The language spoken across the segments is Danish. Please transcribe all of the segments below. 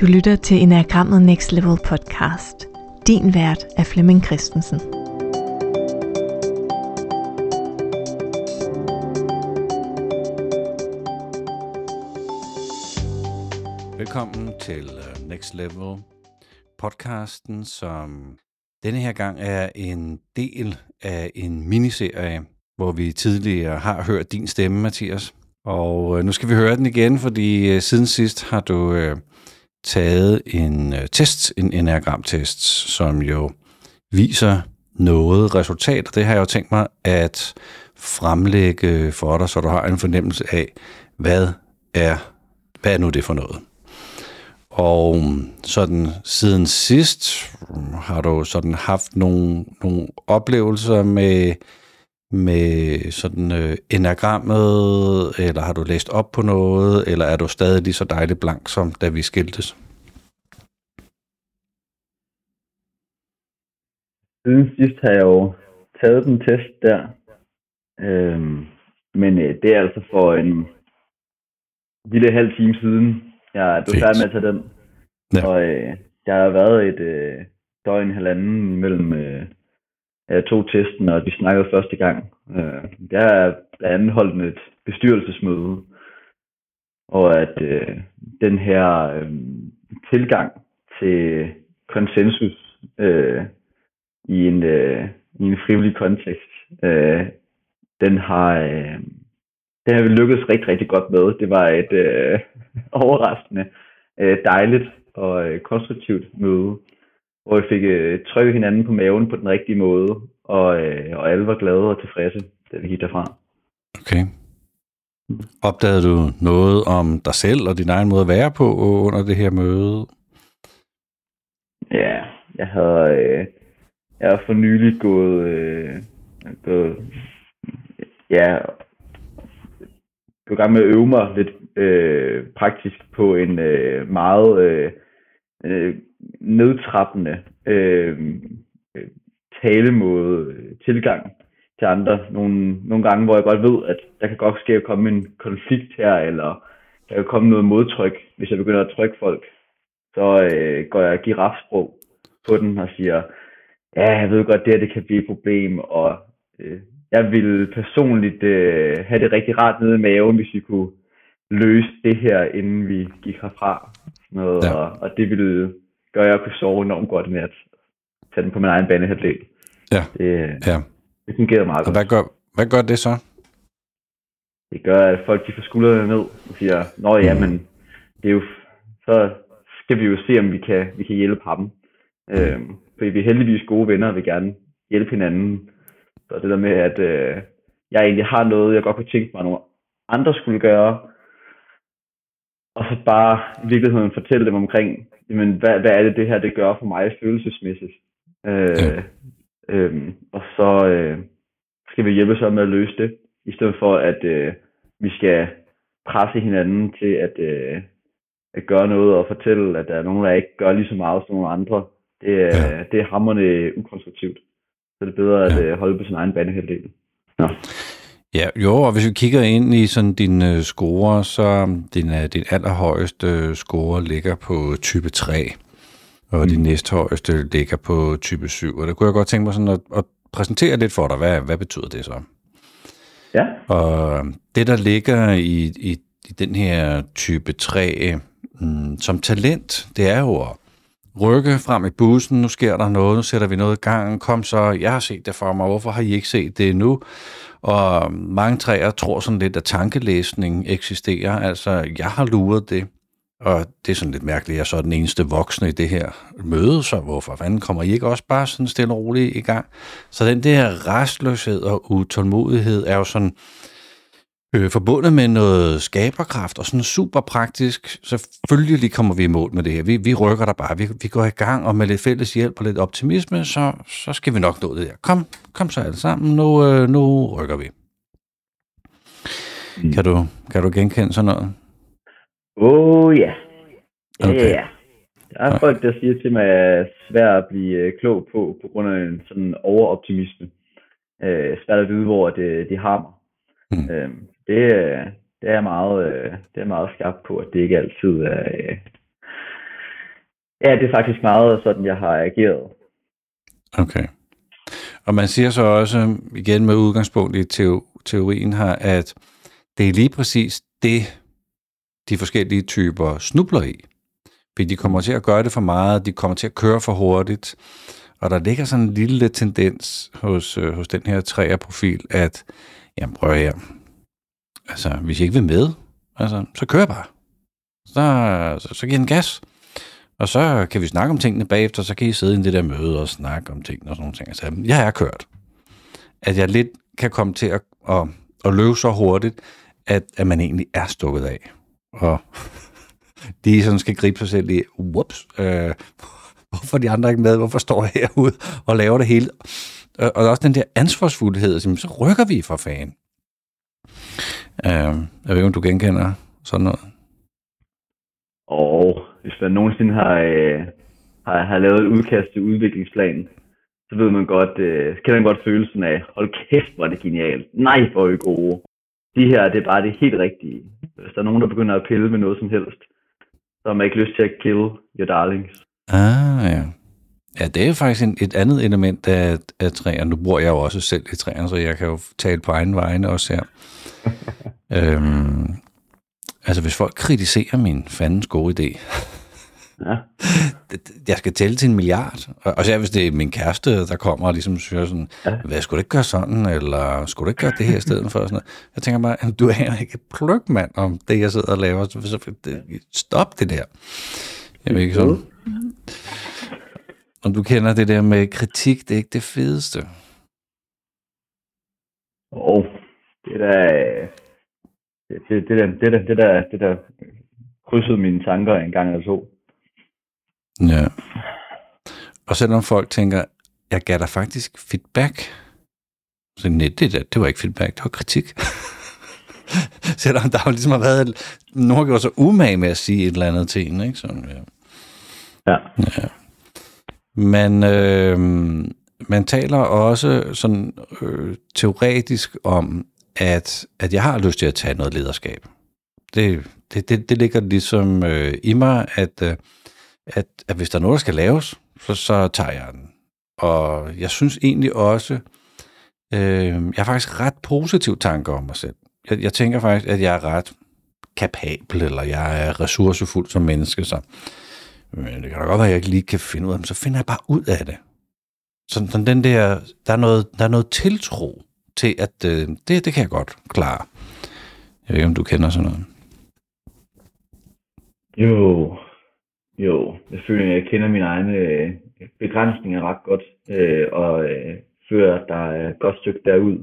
Du lytter til Enagrammet Next Level podcast. Din vært er Flemming Christensen. Velkommen til øh, Next Level podcasten, som denne her gang er en del af en miniserie, hvor vi tidligere har hørt din stemme, Mathias. Og øh, nu skal vi høre den igen, fordi øh, siden sidst har du øh, taget en øh, test, en enagramtest, som jo viser noget resultat. Det har jeg jo tænkt mig at fremlægge for dig, så du har en fornemmelse af, hvad er, hvad er nu det for noget. Og sådan siden sidst øh, har du sådan haft nogle, nogle oplevelser med med sådan øh, enagrammet, eller har du læst op på noget, eller er du stadig lige så dejligt blank, som da vi skiltes? Siden sidst har jeg jo taget den test der, øhm, men øh, det er altså for en lille halv time siden, jeg blev færdig med at tage den. Ja. Og øh, der har været et øh, døgn halvanden mellem øh, jeg tog testen, og vi snakkede første gang. Øh, jeg har blandt andet holdt et bestyrelsesmøde, og at øh, den her øh, tilgang til konsensus øh, i, en, øh, i en frivillig kontekst, øh, den har øh, det har vi lykkedes rigtig, rigtig godt med. Det var et øh, overraskende øh, dejligt og øh, konstruktivt møde hvor vi fik øh, trykket hinanden på maven på den rigtige måde, og, øh, og alle var glade og tilfredse, da vi gik derfra. Okay. Opdagede du noget om dig selv og din egen måde at være på under det her møde? Ja, jeg havde øh, jeg har for nylig gået, øh, gået ja, gået i gang med at øve mig lidt øh, praktisk på en øh, meget øh, øh, nedtrappende øh, talemåde, tilgang til andre. Nogle, nogle gange, hvor jeg godt ved, at der kan godt ske at komme en konflikt her, eller der kan komme noget modtryk, hvis jeg begynder at trykke folk. Så øh, går jeg girafsprog på den og siger, ja, jeg ved godt, det her det kan blive et problem, og øh, jeg vil personligt øh, have det rigtig rart nede i maven, hvis vi kunne løse det her, inden vi gik herfra. Noget, ja. og, og det ville gøre, at jeg kunne sove enormt godt med at tage den på min egen banehalvdel. Ja. Det, ja. det fungerede meget og godt. Hvad gør, hvad gør det så? Det gør, at folk de får skuldrene ned og siger, nå ja, mm. men det er jo, så skal vi jo se, om vi kan, vi kan hjælpe ham. Mm. Øhm, fordi vi er heldigvis gode venner og vil gerne hjælpe hinanden. Så det der med, at øh, jeg egentlig har noget, jeg godt kunne tænke mig, at nogle andre skulle gøre, og så bare i virkeligheden fortælle dem omkring, jamen, hvad, hvad er det, det her det gør for mig følelsesmæssigt. Øh, ja. øh, og så øh, skal vi hjælpe sig med at løse det, i stedet for at øh, vi skal presse hinanden til at, øh, at gøre noget og fortælle, at der er nogen, der ikke gør lige så meget som nogle andre. Det, ja. det er hammerne ukonstruktivt. Så det er bedre at ja. Øh, holde på sin egen banehalvdel. Ja. Ja, jo, og hvis vi kigger ind i sådan din uh, score, så din, uh, din allerhøjeste score ligger på type 3, og mm. din næsthøjeste ligger på type 7. Og det kunne jeg godt tænke mig sådan at, at præsentere lidt for dig. Hvad, hvad betyder det så? Ja. Og det, der ligger i, i, i den her type 3 mm, som talent, det er jo at rykke frem i bussen. Nu sker der noget, nu sætter vi noget i gang. Kom så, jeg har set det for mig. Hvorfor har I ikke set det endnu? Og mange træer tror sådan lidt, at tankelæsning eksisterer. Altså, jeg har luret det, og det er sådan lidt mærkeligt, at jeg så er den eneste voksne i det her møde, så hvorfor fanden kommer I ikke også bare sådan stille og roligt i gang? Så den der restløshed og utålmodighed er jo sådan, øh, forbundet med noget skaberkraft og sådan super praktisk. Selvfølgelig kommer vi i mål med det her. Vi, vi rykker der bare. Vi, vi går i gang, og med lidt fælles hjælp og lidt optimisme, så, så skal vi nok nå det her. Kom, kom så alle sammen. Nu, øh, nu rykker vi. Mm. Kan, du, kan du genkende sådan noget? Oh, ja. Ja, okay. ja. Der er folk, der siger til mig, at det er svært at blive øh, klog på, på grund af en sådan overoptimisme. Øh, svært at vide, hvor det, de har mig. Mm. Øh, det, det er meget, øh, det er meget skarpt på, at det ikke altid er, øh, Ja, det er faktisk meget sådan, jeg har ageret. Okay. Og man siger så også, igen med udgangspunkt i teorien her, at det er lige præcis det, de forskellige typer snubler i. Fordi de kommer til at gøre det for meget, de kommer til at køre for hurtigt, og der ligger sådan en lille tendens hos, øh, hos den her træerprofil, at, jamen prøv her, altså hvis jeg ikke vil med, altså, så kører bare. Så, så, så giver den gas. Og så kan vi snakke om tingene bagefter, så kan I sidde i det der møde og snakke om tingene og sådan nogle ting. Altså, jeg er kørt. At jeg lidt kan komme til at, at, at løbe så hurtigt, at, at man egentlig er stukket af. Og de sådan skal gribe sig selv i, whoops, øh, hvorfor er de andre ikke med? Hvorfor står jeg herude og laver det hele? Og, og også den der ansvarsfuldhed, så rykker vi for fanden. Øh, jeg ved ikke, om du genkender sådan noget. Og hvis man nogensinde har, øh, har, har lavet et udkast til udviklingsplanen, så ved man godt, øh, kender man godt følelsen af, hold kæft, hvor er det genialt. Nej, hvor er I gode. De her, det er bare det helt rigtige. Hvis der er nogen, der begynder at pille med noget som helst, så har man ikke lyst til at kill your darlings. Ah, ja. Ja, det er faktisk en, et andet element af, af træerne. Nu bor jeg jo også selv i træerne, så jeg kan jo tale på egen vegne også her. øhm, altså, hvis folk kritiserer min fandens gode idé, ja. jeg skal tælle til en milliard. Og, og så hvis det er min kæreste, der kommer og ligesom siger sådan, ja. hvad skulle du ikke gøre sådan, eller skulle du ikke gøre det her i stedet for? Sådan noget. Jeg tænker bare, du er ikke pløk, mand, om det, jeg sidder og laver. Så, stop det der. Jeg ved ikke sådan. Om du kender det der med kritik, det er ikke det fedeste. Åh, oh, det der, det, det, der, det, der, det der, det der krydsede mine tanker en gang eller to. Ja. Og selvom folk tænker, jeg gav dig faktisk feedback, så nej, det, der, det var ikke feedback, det var kritik. selvom der jo ligesom har været, nogen har gjort sig umage med at sige et eller andet til en, ikke? Sådan, ja. Ja. ja. Man, øh, man taler også sådan øh, teoretisk om, at, at jeg har lyst til at tage noget lederskab. Det, det, det, det ligger ligesom øh, i mig, at, øh, at, at hvis der er noget, der skal laves, så, så tager jeg den. Og jeg synes egentlig også, øh, jeg har faktisk ret positive tanker om mig selv. Jeg, jeg tænker faktisk, at jeg er ret kapabel, eller jeg er ressourcefuld som menneske, så men det kan da godt være, at jeg ikke lige kan finde ud af det, så finder jeg bare ud af det. Så, sådan den der, der er, noget, der er noget tiltro til, at øh, det, det kan jeg godt klare. Jeg ved ikke, om du kender sådan noget. Jo, jo. Jeg føler, at jeg kender mine egne øh, begrænsninger ret godt, øh, og øh, føler, at der er et godt stykke derud.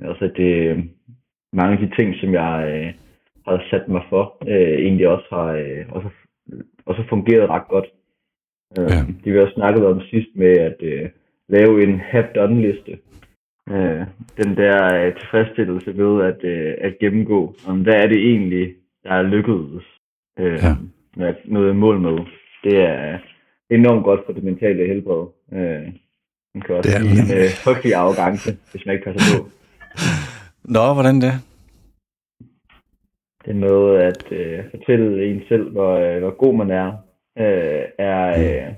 Altså, det øh, mange af de ting, som jeg øh, har sat mig for, øh, egentlig også har, øh, også og så fungerede ret godt. Øh, ja. De vi også snakket om sidst med at øh, lave en have-done-liste. Øh, den der øh, tilfredsstillelse ved at, øh, at gennemgå, om hvad er det egentlig, der er lykkedes øh, ja. med nå mål med. Det er enormt godt for det mentale helbred. Øh, man kan også det er en øh, frygtelig arrogance, hvis man ikke passer på. Nå, hvordan det? det er noget at øh, fortælle en selv, hvor, øh, hvor god man er, øh, er øh,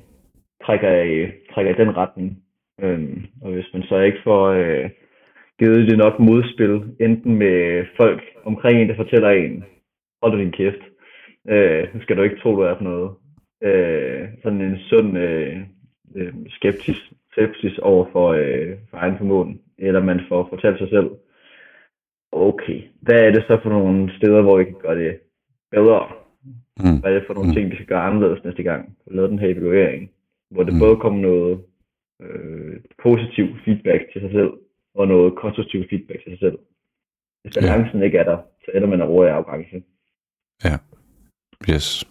trækker, i, trækker i den retning. Øh, og hvis man så ikke får øh, givet det nok modspil, enten med folk omkring en, der fortæller en, hold din kæft, øh, nu skal du ikke tro, du er for noget. Øh, sådan en sund øh, øh, skeptisk, skepsis over for, øh, for egen formåen, eller man får fortalt sig selv, okay, hvad er det så for nogle steder, hvor vi kan gøre det bedre? Mm. Hvad er det for nogle mm. ting, vi skal gøre anderledes næste gang? Lave den her evaluering, hvor det mm. både kommer noget øh, positiv feedback til sig selv, og noget konstruktiv feedback til sig selv. Hvis balancen ja. ikke er der, så ender man råde i afgangse. Ja, yes.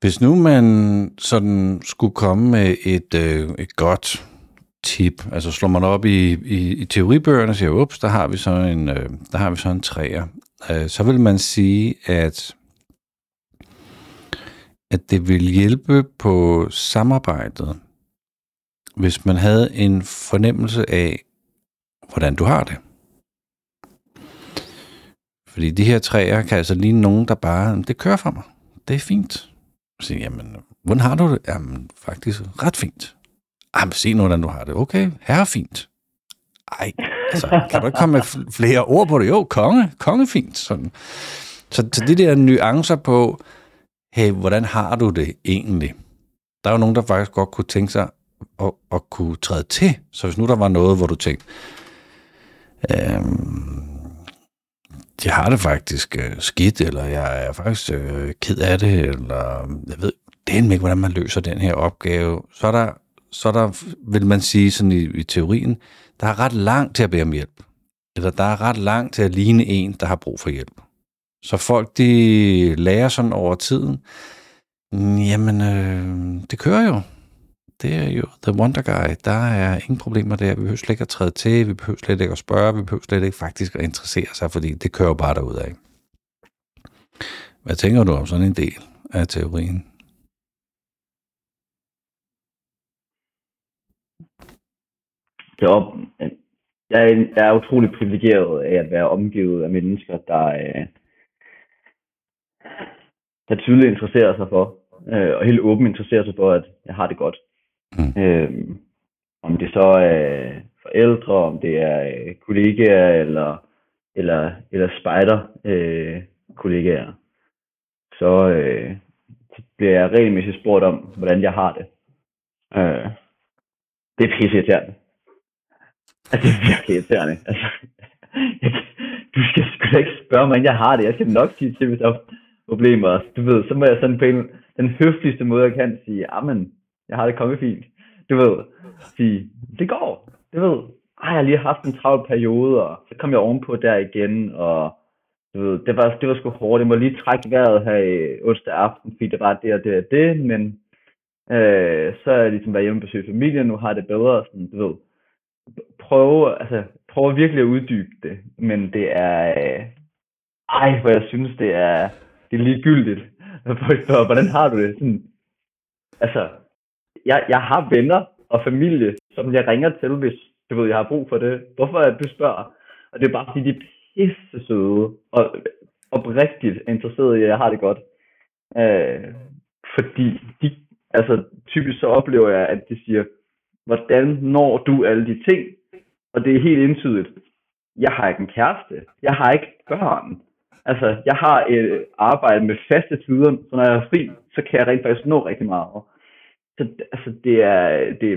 Hvis nu man sådan skulle komme med et, øh, et godt tip. Altså slår man op i, i, i teoribøgerne og siger, ups, der har vi så en, øh, der har vi så en træer. Øh, så vil man sige, at at det vil hjælpe på samarbejdet, hvis man havde en fornemmelse af, hvordan du har det. Fordi de her træer kan altså lige nogen, der bare, det kører for mig. Det er fint. Så siger jamen, hvordan har du det? Jamen, faktisk ret fint. Ah, jamen, se nu, hvordan du har det. Okay, her er fint. Ej, altså, kan du ikke komme med flere ord på det? Jo, konge, konge fint. Sådan. Så, så de der nuancer på, hey, hvordan har du det egentlig? Der er jo nogen, der faktisk godt kunne tænke sig at, at kunne træde til. Så hvis nu der var noget, hvor du tænkte, øhm, jeg har det faktisk øh, skidt, eller jeg er faktisk øh, ked af det, eller jeg ved det ikke, hvordan man løser den her opgave, så er der, så er der vil man sige sådan i, i teorien, der er ret langt til at bede om hjælp. Eller der er ret langt til at ligne en, der har brug for hjælp. Så folk, de lærer sådan over tiden, jamen, øh, det kører jo. Det er jo The Wonder Guy. Der er ingen problemer der. Vi behøver slet ikke at træde til, vi behøver slet ikke at spørge, vi behøver slet ikke faktisk at interessere sig, fordi det kører bare derud af. Hvad tænker du om sådan en del af teorien? Det op, jeg, er, jeg er utrolig privilegeret af at være omgivet af mennesker, der, øh, der tydeligt interesserer sig for, øh, og helt åbent interesserer sig for, at jeg har det godt. Mm. Øh, om det så er forældre, om det er øh, kollegaer eller, eller, eller spejder øh, kollegaer, så, øh, så bliver jeg regelmæssigt spurgt om, hvordan jeg har det. Øh, det er pisse irriterende. Altså, det er virkelig irriterende. Altså, du skal sgu da ikke spørge mig, jeg har det. Jeg skal nok sige til, hvis der er problemer. Altså, du ved, så må jeg sådan på en, den høfligste måde, jeg kan sige, amen, jeg har det kommet fint. Du ved, sige, det går. Du ved, ej, jeg har lige haft en travl periode, og så kom jeg ovenpå der igen, og du ved, det var, det var sgu hårdt. Jeg må lige trække vejret her i onsdag aften, fordi det var det og det og det, men øh, så er jeg ligesom været hjemme og besøge familien, nu har jeg det bedre, sådan, du ved. Prøve, altså, prøve virkelig at uddybe det, men det er, øh, ej, hvor jeg synes, det er, det er ligegyldigt. Hvordan har du det? Sådan, altså, jeg, jeg har venner og familie, som jeg ringer til, hvis du ved, jeg har brug for det. Hvorfor er du spørger? Og det er bare fordi, de er pisse søde og oprigtigt interesserede i, at jeg har det godt. Øh, fordi de, altså typisk så oplever jeg, at de siger, hvordan når du alle de ting? Og det er helt indtydigt. Jeg har ikke en kæreste. Jeg har ikke børn. Altså, jeg har et arbejde med faste tider, så når jeg er fri, så kan jeg rent faktisk nå rigtig meget. Så altså, det er, det,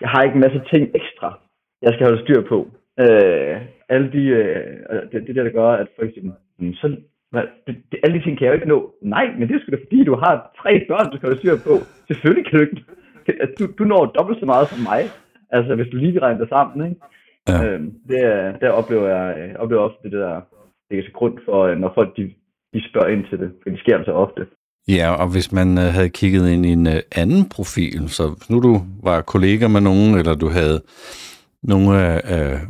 jeg har ikke en masse ting ekstra, jeg skal holde styr på. Øh, alle de, øh, det, det der, der gør, at for eksempel, så, det, det, alle de ting kan jeg jo ikke nå. Nej, men det er sgu da fordi, du har tre børn, du skal holde styr på. Selvfølgelig kan du ikke. Du, du når dobbelt så meget som mig, altså hvis du lige regner det sammen. Ikke? Ja. Øh, det, der oplever jeg oplever ofte det der, det er til grund for, øh, når folk de, de spørger ind til det, for det sker så ofte. Ja, og hvis man øh, havde kigget ind i en øh, anden profil, så nu du var kollega med nogen, eller du havde nogle af, af,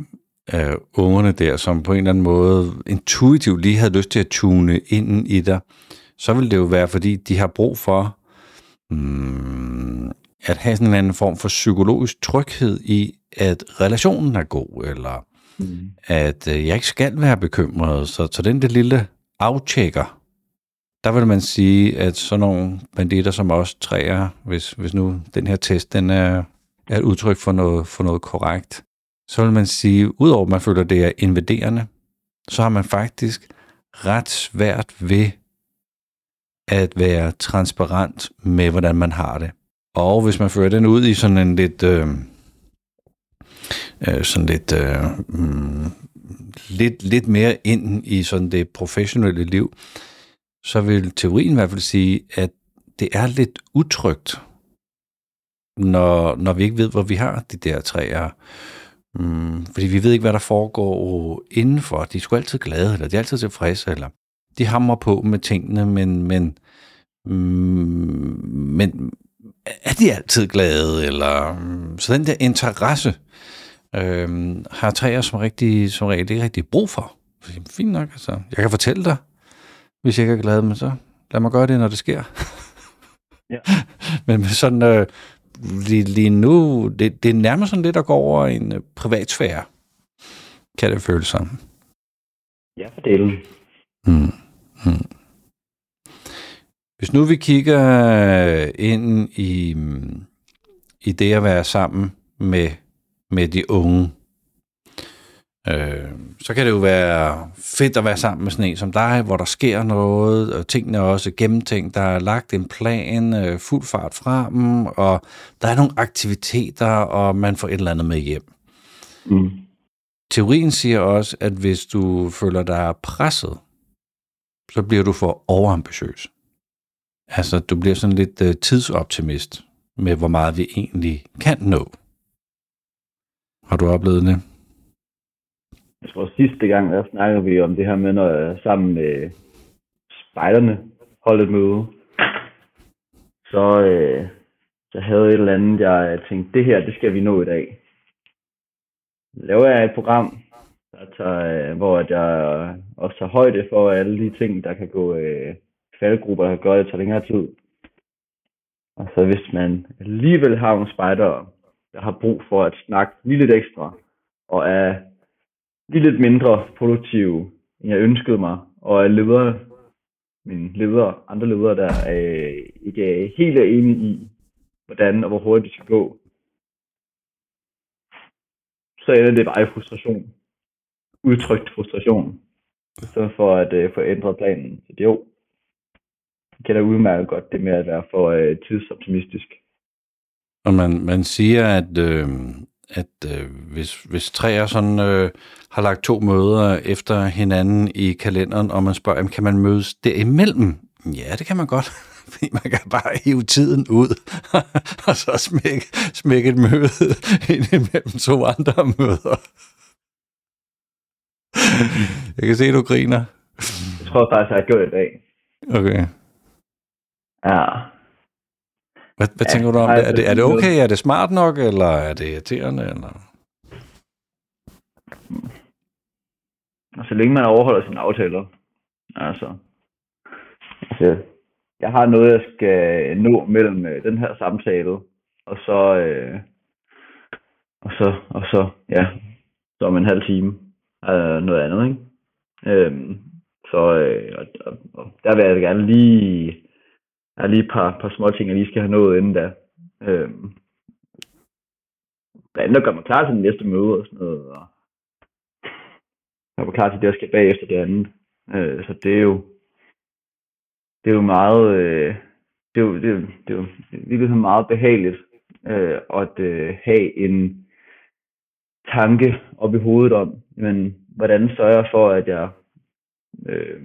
af ungerne der, som på en eller anden måde intuitivt lige havde lyst til at tune ind i dig, så ville det jo være, fordi de har brug for mm, at have sådan en anden form for psykologisk tryghed i, at relationen er god, eller mm. at øh, jeg ikke skal være bekymret. Så, så den der lille aftjekker, der vil man sige, at sådan nogle banditter som os træer, hvis, hvis nu den her test den er, er et udtryk for noget, for noget korrekt, så vil man sige, udover at man føler, at det er invaderende, så har man faktisk ret svært ved at være transparent med, hvordan man har det. Og hvis man fører den ud i sådan en lidt, øh, øh, sådan lidt, øh, mm, lidt, lidt mere ind i sådan det professionelle liv, så vil teorien i hvert fald sige, at det er lidt utrygt, når, når vi ikke ved, hvor vi har de der træer. Mm, fordi vi ved ikke, hvad der foregår indenfor. De er sgu altid glade, eller de er altid tilfredse, eller de hamrer på med tingene, men, men, mm, men er de altid glade? Eller, mm, så den der interesse øh, har træer som, rigtig, som regel ikke rigtig brug for. Fint nok, altså. Jeg kan fortælle dig, hvis jeg ikke er glad, men så lad mig gøre det, når det sker. ja. men sådan, øh, lige, lige nu, det, det er nærmest sådan lidt at gå over en øh, privatsfære, kan det føles som. Ja, for delen. Mm. Mm. Hvis nu vi kigger ind i, i det at være sammen med, med de unge, øh, så kan det jo være fedt at være sammen med sådan en som dig, hvor der sker noget, og tingene er også gennemtænkt, der er lagt en plan, øh, fuld fart frem, og der er nogle aktiviteter, og man får et eller andet med hjem. Mm. Teorien siger også, at hvis du føler dig presset, så bliver du for overambitiøs. Altså, du bliver sådan lidt øh, tidsoptimist med, hvor meget vi egentlig kan nå. Har du oplevet det? Jeg tror, sidste gang, der snakkede vi om det her med, når jeg sammen med spejderne holdt et møde. Så, øh, så havde jeg et eller andet, jeg tænkte, det her, det skal vi nå i dag. Laver jeg et program, der tager, øh, hvor jeg også tager højde for alle de ting, der kan gå øh, faldgrupper, der kan det tager længere tid. Og så hvis man alligevel har nogle spejdere, der har brug for at snakke lige lidt ekstra, og er lige lidt mindre produktive, end jeg ønskede mig, og er ledere, mine ledere, andre ledere, der er, ikke er helt er enige i, hvordan og hvor hurtigt det skal gå, så ender det bare i frustration. Udtrykt frustration. Så for at øh, få ændret planen. Så det jo, jeg kender udmærket godt det med at være for øh, tidsoptimistisk. Og man, man siger, at, øh, at øh, hvis, hvis tre er sådan, øh, har lagt to møder efter hinanden i kalenderen, og man spørger, jamen, kan man mødes derimellem? Ja, det kan man godt. Fordi man kan bare hive tiden ud, og så smække, smække et møde ind imellem to andre møder. Jeg kan se, du griner. Jeg tror faktisk, jeg har gjort det i dag. Okay. Ja. Hvad, hvad ja, tænker du om det? Er, det? er det okay? Er det smart nok, eller er det irriterende? Eller? Og så længe man overholder sine aftaler. Altså, altså jeg har noget, jeg skal nå mellem øh, den her samtale, og så, øh, og så, og så, ja, så om en halv time øh, noget andet, ikke? Øhm, så øh, og, og, og der vil jeg gerne lige, der er lige et par, par små ting, jeg lige skal have nået inden da. Øhm, blandt andet gør mig klar til den næste møde og sådan noget, og jeg var klar til det, jeg skal bagefter det andet. Øh, så det er jo, det er jo meget, øh, det er jo, det er, det er jo virkelig meget behageligt øh, at øh, have en tanke op i hovedet om, men hvordan sørger jeg for, at jeg øh,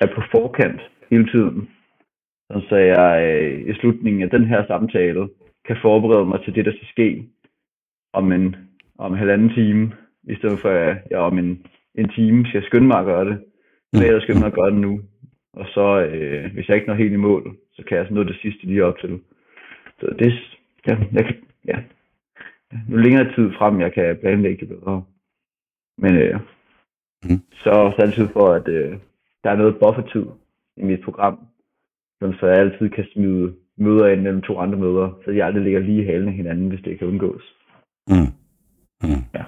er på forkant hele tiden, så jeg øh, i slutningen af den her samtale kan forberede mig til det, der skal ske om en, om en halvanden time, i stedet for at jeg om en, en time skal skynde mig at gøre det. Så jeg skynde mig at gøre det nu. Og så, øh, hvis jeg ikke når helt i mål, så kan jeg så nå det sidste lige op til. Så det, ja, jeg kan, ja. Nu længere tid frem, jeg kan planlægge det bedre. Men øh, mm. så er altid for, at øh, der er noget buffertid i mit program, så jeg altid kan smide møder ind mellem to andre møder, så de aldrig ligger lige i halen af hinanden, hvis det kan undgås. Mm. Mm. Ja.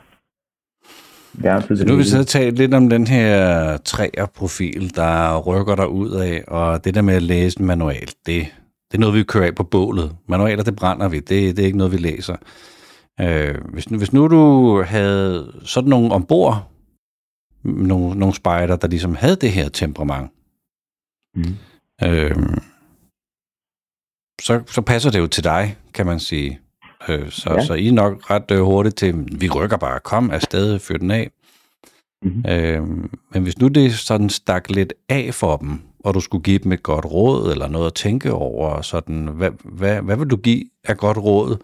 Så nu vil vi så tale lidt om den her træer-profil, der rykker der ud af, og det der med at læse en manual, det, det er noget, vi kører af på bålet. Manualer, det brænder vi. Det, det er ikke noget, vi læser. Øh, hvis, hvis nu du havde sådan nogle ombord, nogle, nogle spejder, der ligesom havde det her temperament, mm. Øh, så, så passer det jo til dig, kan man sige. Øh, så, ja. så I er nok ret øh, hurtigt til, vi rykker bare, kom afsted, fyr den af. Mm-hmm. Øh, men hvis nu det sådan stak lidt af for dem, og du skulle give dem et godt råd, eller noget at tænke over, sådan, hvad, hvad, hvad vil du give af godt råd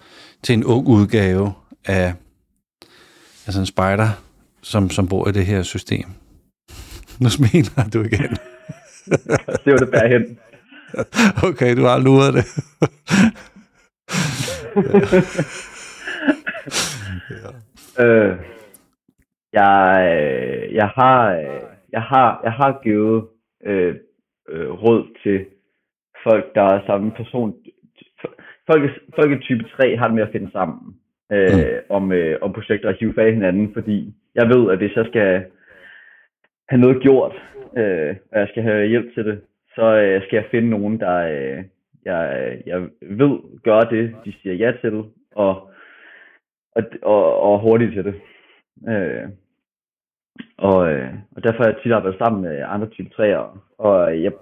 til en ung udgave af altså en spider, som, som bor i det her system? Nu smiler du igen. det var det bare hen. Okay, du har luret det. ja. øh, jeg, jeg har jeg har jeg har givet øh, øh, råd til folk der er samme person folk, folk i type 3 har det med at finde sammen øh, mm. om, øh, om projekter og hive i hinanden fordi jeg ved at hvis jeg skal have noget gjort øh, og jeg skal have hjælp til det så øh, skal jeg finde nogen, der øh, jeg, jeg ved gør det, de siger ja til, og, og, og, og hurtigt til det. Øh, og, øh, og derfor har jeg tit arbejdet sammen med andre type træer, og jeg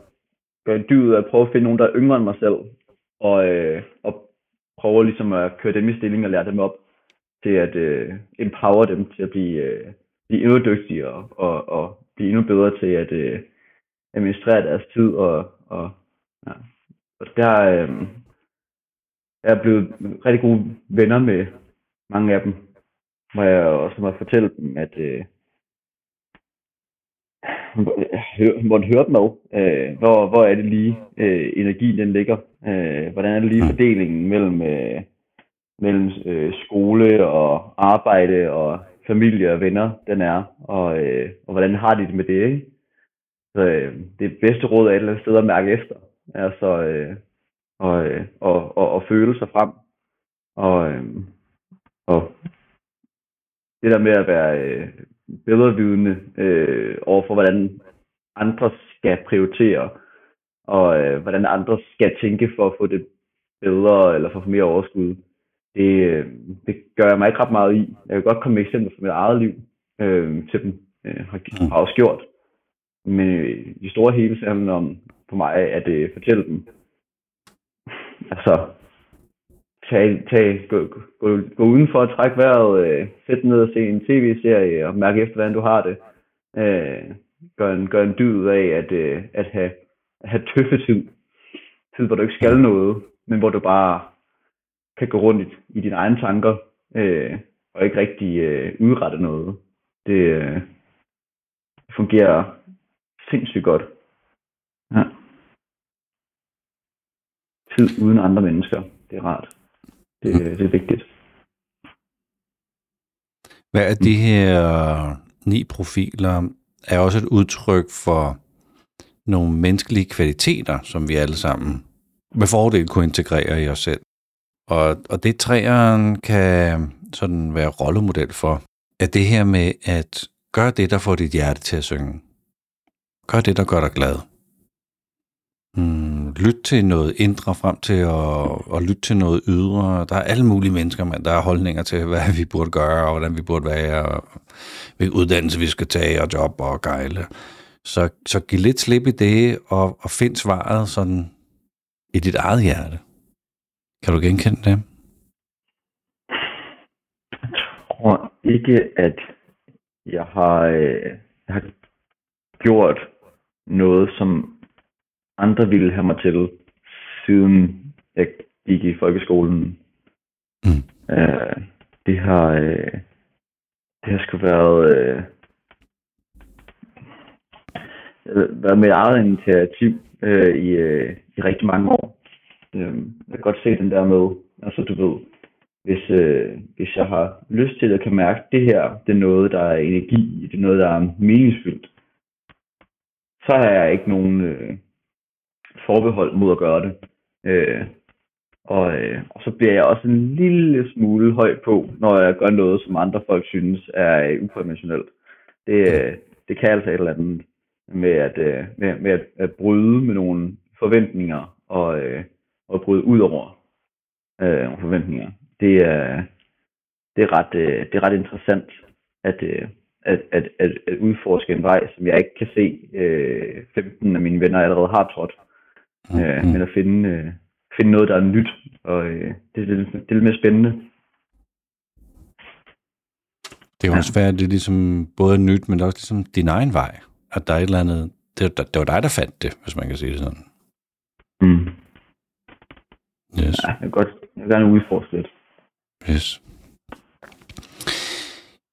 gør en dyd at prøve at finde nogen, der er yngre end mig selv, og, øh, og prøver ligesom at køre dem i stilling og lære dem op til at øh, empower dem til at blive, øh, blive endnu dygtigere og, og blive endnu bedre til at øh, administrere deres tid og, og, ja. og der øh, er jeg blevet rigtig gode venner med mange af dem, hvor jeg også må fortælle dem, at øh, måtte høre dem med. Øh, hvor, hvor er det lige øh, energien den ligger? Øh, hvordan er det lige fordelingen mellem, øh, mellem øh, skole og arbejde og familie og venner, den er, og, øh, og hvordan har de det med det, ikke? Så øh, det bedste råd er et eller andet sted at mærke efter, altså øh, og, øh, og, og, og føle sig frem, og, øh, og det der med at være øh, bedrevidende øh, over for, hvordan andre skal prioritere, og øh, hvordan andre skal tænke for at få det bedre, eller for at få mere overskud. Det, øh, det gør jeg mig ikke ret meget i. Jeg kan godt komme med eksempler fra mit eget liv øh, til dem, øh, har, har også gjort. Men øh, i store hele så handler om for mig at øh, fortælle dem, altså tag, tag, gå, gå, gå udenfor og trække vejret, øh, sæt ned og se en tv-serie og mærke efter, hvordan du har det. Øh, gør, en, gør en dyd af at, øh, at have, at have tøffe tid. Tid, hvor du ikke skal noget, men hvor du bare kan gå rundt i, i dine egne tanker, øh, og ikke rigtig øh, udrette noget. Det øh, fungerer sindssygt godt. Ja. Tid uden andre mennesker, det er rart. Det, mm. det er vigtigt. Hvad er de her øh, ni profiler? Er også et udtryk for nogle menneskelige kvaliteter, som vi alle sammen med fordel kunne integrere i os selv. Og, og det træeren kan sådan være rollemodel for, er det her med at gøre det, der får dit hjerte til at synge. Gør det, der gør dig glad. Mm, lyt til noget indre frem til at, at lytte til noget ydre. Der er alle mulige mennesker, men der er holdninger til, hvad vi burde gøre, og hvordan vi burde være, og hvilken uddannelse vi skal tage, og job og gejle. Så, så giv lidt slip i det, og, og find svaret sådan i dit eget hjerte. Kan du genkende det? Jeg tror ikke, at jeg har, øh, jeg har gjort noget, som andre ville have mig til, siden jeg gik i folkeskolen. Mm. Øh, det har øh, det har sgu været øh, været med eget initiativ øh, i, øh, i rigtig mange år. Øh, jeg kan godt se den der med, altså du ved, hvis, øh, hvis jeg har lyst til at kan mærke, at det her, det er noget, der er energi det er noget, der er meningsfyldt, så har jeg ikke nogen, øh, forbehold mod at gøre det. Øh, og, øh, og så bliver jeg også en lille smule høj på, når jeg gør noget, som andre folk synes er øh, ukonventionelt. Det, øh, det kan altså et eller andet med at, øh, med, med at, at bryde med nogle forventninger og, øh, og bryde ud over øh, nogle forventninger. Det er, det er, ret, øh, det er ret interessant at, øh, at, at, at, at udforske en vej, som jeg ikke kan se øh, 15 af mine venner allerede har trådt. Mm. Øh, men at finde, øh, finde noget, der er nyt, og øh, det, det, det er lidt mere spændende. Det kan også være, at det er ligesom både nyt, men også ligesom din egen vej. At der er et eller andet, det, det var dig, der fandt det, hvis man kan sige det sådan. Mm. Yes. Ja, jeg vil godt jeg vil gerne udforske lidt. Yes.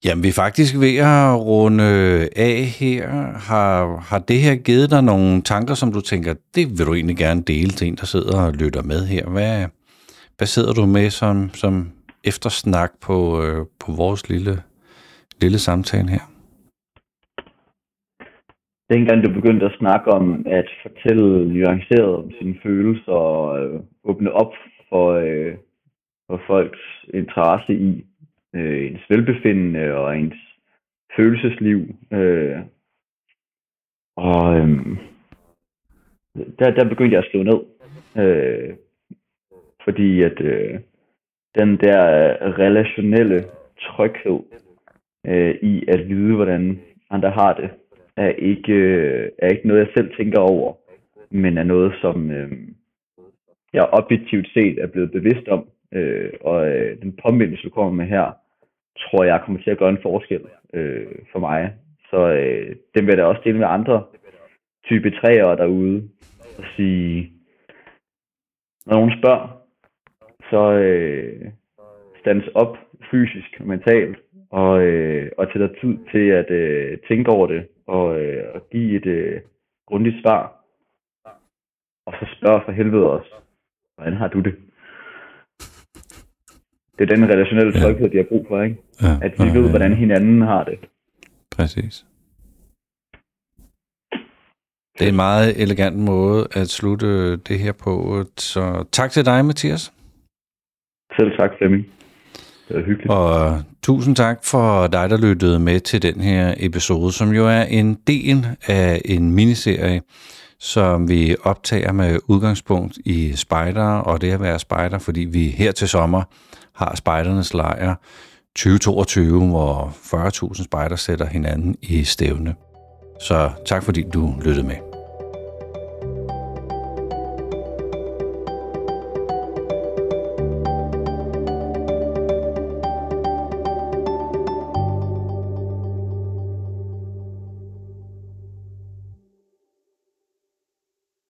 Jamen, vi er faktisk ved at runde af her. Har, har det her givet dig nogle tanker, som du tænker, det vil du egentlig gerne dele til en, der sidder og lytter med her? Hvad, hvad sidder du med som, som eftersnak på, øh, på vores lille, lille samtale her? Dengang du begyndte at snakke om at fortælle nuanceret om sine følelser og øh, åbne op for, øh, for folks interesse i, øh, ens velbefindende og ens følelsesliv. Øh, og øh, der, der begyndte jeg at slå ned. Øh, fordi at øh, den der relationelle tryghed øh, i at vide, hvordan andre har det, er ikke, øh, er ikke noget, jeg selv tænker over, men er noget, som øh, jeg objektivt set er blevet bevidst om. Øh, og øh, den påmindelse, du kommer med her, tror jeg kommer til at gøre en forskel øh, for mig. Så øh, den vil jeg da også dele med andre type træer derude og sige, når nogen spørger, så øh, stands op fysisk og mentalt, og, øh, og tage dig tid til at øh, tænke over det, og, øh, og give et øh, grundigt svar. Og så spørg for helvede også, hvordan har du det? Det er den relationelle tryghed, ja. de har brug for, ikke? Ja, at vi ja, ved, ja. hvordan hinanden har det. Præcis. Det er en meget elegant måde at slutte det her på. Så tak til dig, Mathias. Selv tak, Flemming. Det er hyggeligt. Og øh, tusind tak for dig, der lyttede med til den her episode, som jo er en del af en miniserie, som vi optager med udgangspunkt i spejder og det at være spejder, fordi vi her til sommer har spejdernes lejr 2022, hvor 40.000 spejder sætter hinanden i stævne. Så tak fordi du lyttede med.